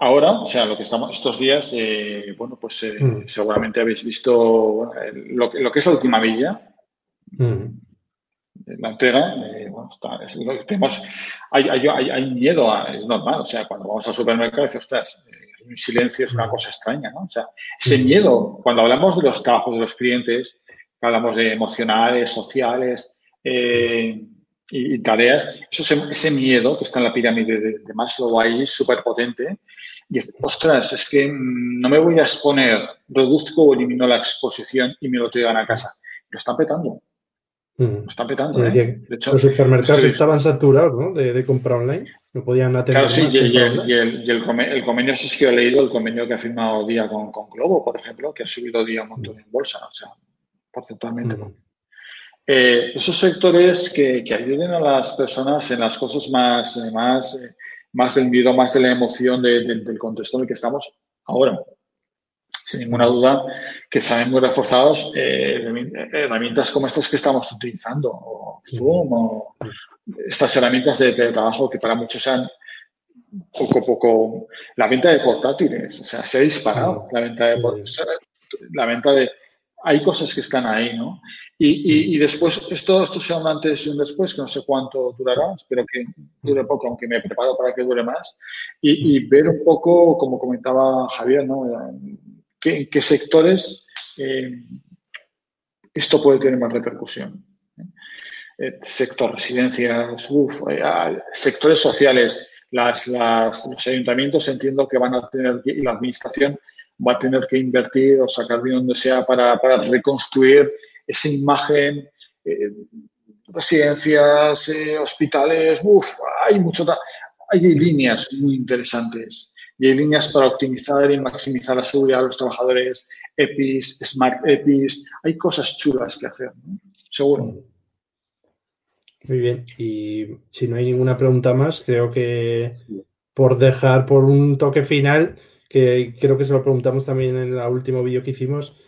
ahora, o sea, lo que estamos estos días, eh, bueno, pues eh, mm. seguramente habéis visto lo, lo, que es la última villa, mm. la entrega, eh, bueno, está, es lo que tenemos, hay, hay, hay, miedo, es normal, o sea, cuando vamos al supermercado dices, ostras, un silencio es una mm. cosa extraña, ¿no? O sea, ese miedo, cuando hablamos de los trabajos de los clientes, hablamos de emocionales, sociales, eh, y, tareas, eso, ese miedo que está en la pirámide de, de Maslow ahí súper potente. Y ostras, es que no me voy a exponer, reduzco o elimino la exposición y me lo traigan a casa. Lo están petando. Mm. Lo están petando. ¿eh? De hecho, los supermercados estaban saturados ¿no? de, de, compra online. No podían atender. Claro, sí, y, el, y, el, y el, convenio, si es que he leído, el convenio que ha firmado Día con, con Globo, por ejemplo, que ha subido Día un montón en bolsa, o sea, porcentualmente. Mm. Eh, esos sectores que, ayuden a las personas en las cosas más, eh, más, eh, más del miedo, más de la emoción del contexto en el que estamos ahora. Sin ninguna duda que salen muy reforzados herramientas como estas que estamos utilizando, o Zoom, o estas herramientas de teletrabajo que para muchos sean poco poco la venta de portátiles, o sea, se ha disparado la venta de la venta de hay cosas que están ahí, ¿no? Y, y, después, esto, esto sea un antes y un después, que no sé cuánto durará, espero que dure poco, aunque me preparo para que dure más, y, ver un poco, como comentaba Javier, ¿no? ¿Qué, qué sectores eh, esto puede tener más repercusión? Eh, sector residencias, uf, eh, ah, sectores sociales, las, las, los ayuntamientos entiendo que van a tener, y la administración va a tener que invertir o sacar de donde sea para, para reconstruir esa imagen, eh, residencias, eh, hospitales, uff, hay mucho, hay líneas muy interesantes. Y hay líneas para optimizar y maximizar la seguridad de los trabajadores, EPIs, Smart EPIs, hay cosas chulas que hacer, seguro. Muy bien, y si no hay ninguna pregunta más, creo que por dejar por un toque final, que creo que se lo preguntamos también en el último vídeo que hicimos,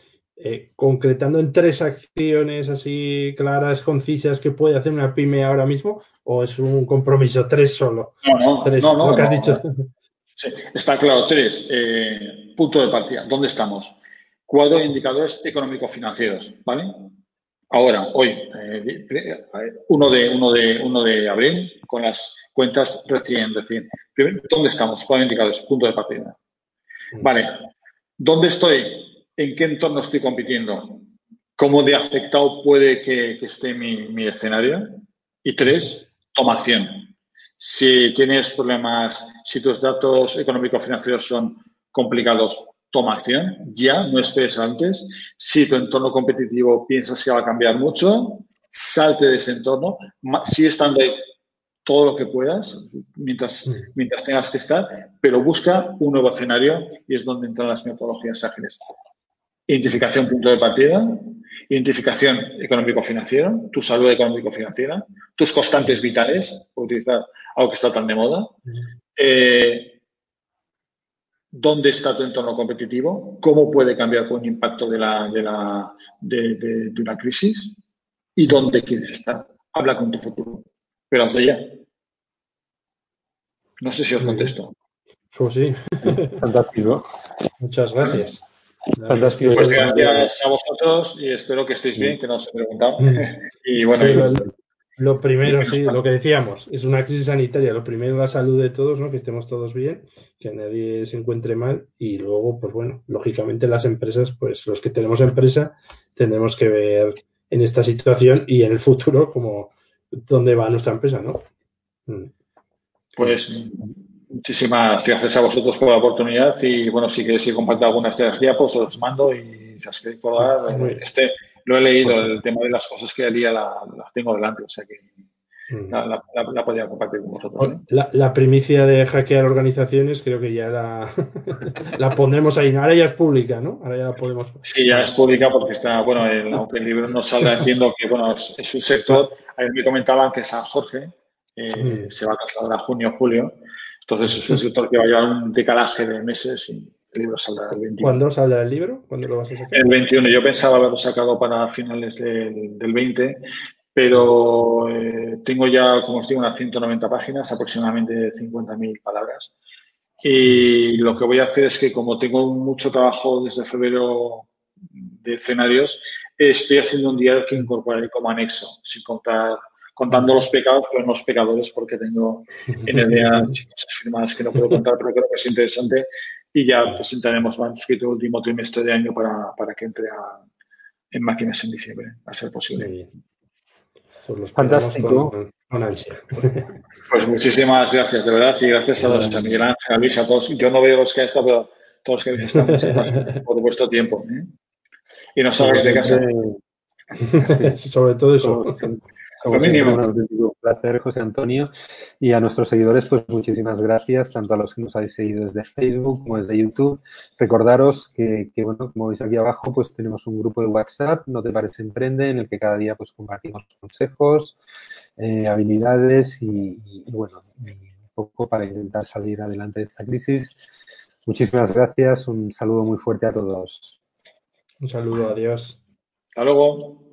eh, concretando en tres acciones así claras, concisas, que puede hacer una pyme ahora mismo, o es un compromiso, tres solo? No, no, tres, no, no, lo que has dicho. Sí, está claro, tres. Eh, punto de partida. ¿Dónde estamos? Cuadro de indicadores económico-financieros, ¿vale? Ahora, hoy, eh, uno, de, uno, de, uno de abril, con las cuentas recién, recién. ¿Dónde estamos? Cuadro de indicadores, punto de partida. Mm. Vale. ¿Dónde estoy? En qué entorno estoy compitiendo, cómo de afectado puede que, esté mi, escenario. Y tres, toma acción. Si tienes problemas, si tus datos económico-financieros son complicados, toma acción. Ya, no esperes antes. Si tu entorno competitivo piensas que va a cambiar mucho, salte de ese entorno. Sigue estando ahí, todo lo que puedas mientras, mientras tengas que estar, pero busca un nuevo escenario y es donde entran las metodologías ágiles. Identificación punto de partida, identificación económico-financiera, tu salud económico-financiera, tus constantes vitales, por utilizar algo que está tan de moda, eh, dónde está tu entorno competitivo, cómo puede cambiar con el impacto de, la, de, la, de, una crisis y dónde quieres estar. Habla con tu futuro, pero hazlo ya. No sé si os contesto. Pues sí. Fantástico. Muchas gracias. Fantástico. Pues gracias a vosotros y espero que estéis bien, que no os he preguntado. [laughs] Y bueno, lo primero, sí, lo que decíamos, es una crisis sanitaria. Lo primero, la salud de todos, ¿no? Que estemos todos bien, que nadie se encuentre mal. Y luego, pues bueno, lógicamente las empresas, pues los que tenemos empresa, tendremos que ver en esta situación y en el futuro como dónde va nuestra empresa, ¿no? Mm. Pues muchísimas gracias a vosotros por la oportunidad y bueno, si queréis que comparta algunas de las diapos, os los mando y si os queréis este lo he leído, pues el tema de las cosas que haría las tengo delante, o sea que mm. la, podría compartir con vosotros. La, primicia de hackear organizaciones creo que ya la, [laughs] la pondremos ahí. Ahora ya es pública, ¿no? Ahora ya la podemos. Sí, ya es pública porque está, bueno, aunque el libro no salga, entiendo que, bueno, es, es un sector. A mí me comentaban que San Jorge, eh, se va a trasladar a junio julio. Entonces es un sector que va a llevar un decalaje de meses y el libro saldrá el 21. ¿Cuándo saldrá el libro? ¿Cuándo lo vas a sacar? El 21. Yo pensaba haberlo sacado para finales del, 20, pero eh, tengo ya, como os digo, unas 190 páginas, aproximadamente 50.000 palabras. Y lo que voy a hacer es que como tengo mucho trabajo desde febrero de escenarios, estoy haciendo un diario que incorporaré como anexo, sin contar contando los pecados, pero no los pecadores, porque tengo en el día [laughs] cosas firmadas que no puedo contar, pero creo que es interesante. Y ya presentaremos manuscrito el último trimestre de año para, para que entre en máquinas en diciembre, a ser posible. Pues Fantástico. [laughs] pues muchísimas gracias, de verdad, y gracias a, los, a Miguel Ángel, a Luis, a todos. Yo no veo los que han estado, pero todos los que estamos [laughs] por vuestro tiempo. ¿eh? Y no sabéis de casa. Sobre todo eso. Un placer, José Antonio. Y a nuestros seguidores, pues muchísimas gracias, tanto a los que nos habéis seguido desde Facebook como desde YouTube. Recordaros que, bueno, como veis aquí abajo, pues tenemos un grupo de WhatsApp, No te parece emprende, en el que cada día pues compartimos consejos, eh, habilidades y, y, bueno, un poco para intentar salir adelante de esta crisis. Muchísimas gracias, un saludo muy fuerte a todos. Un saludo, adiós. Hasta luego.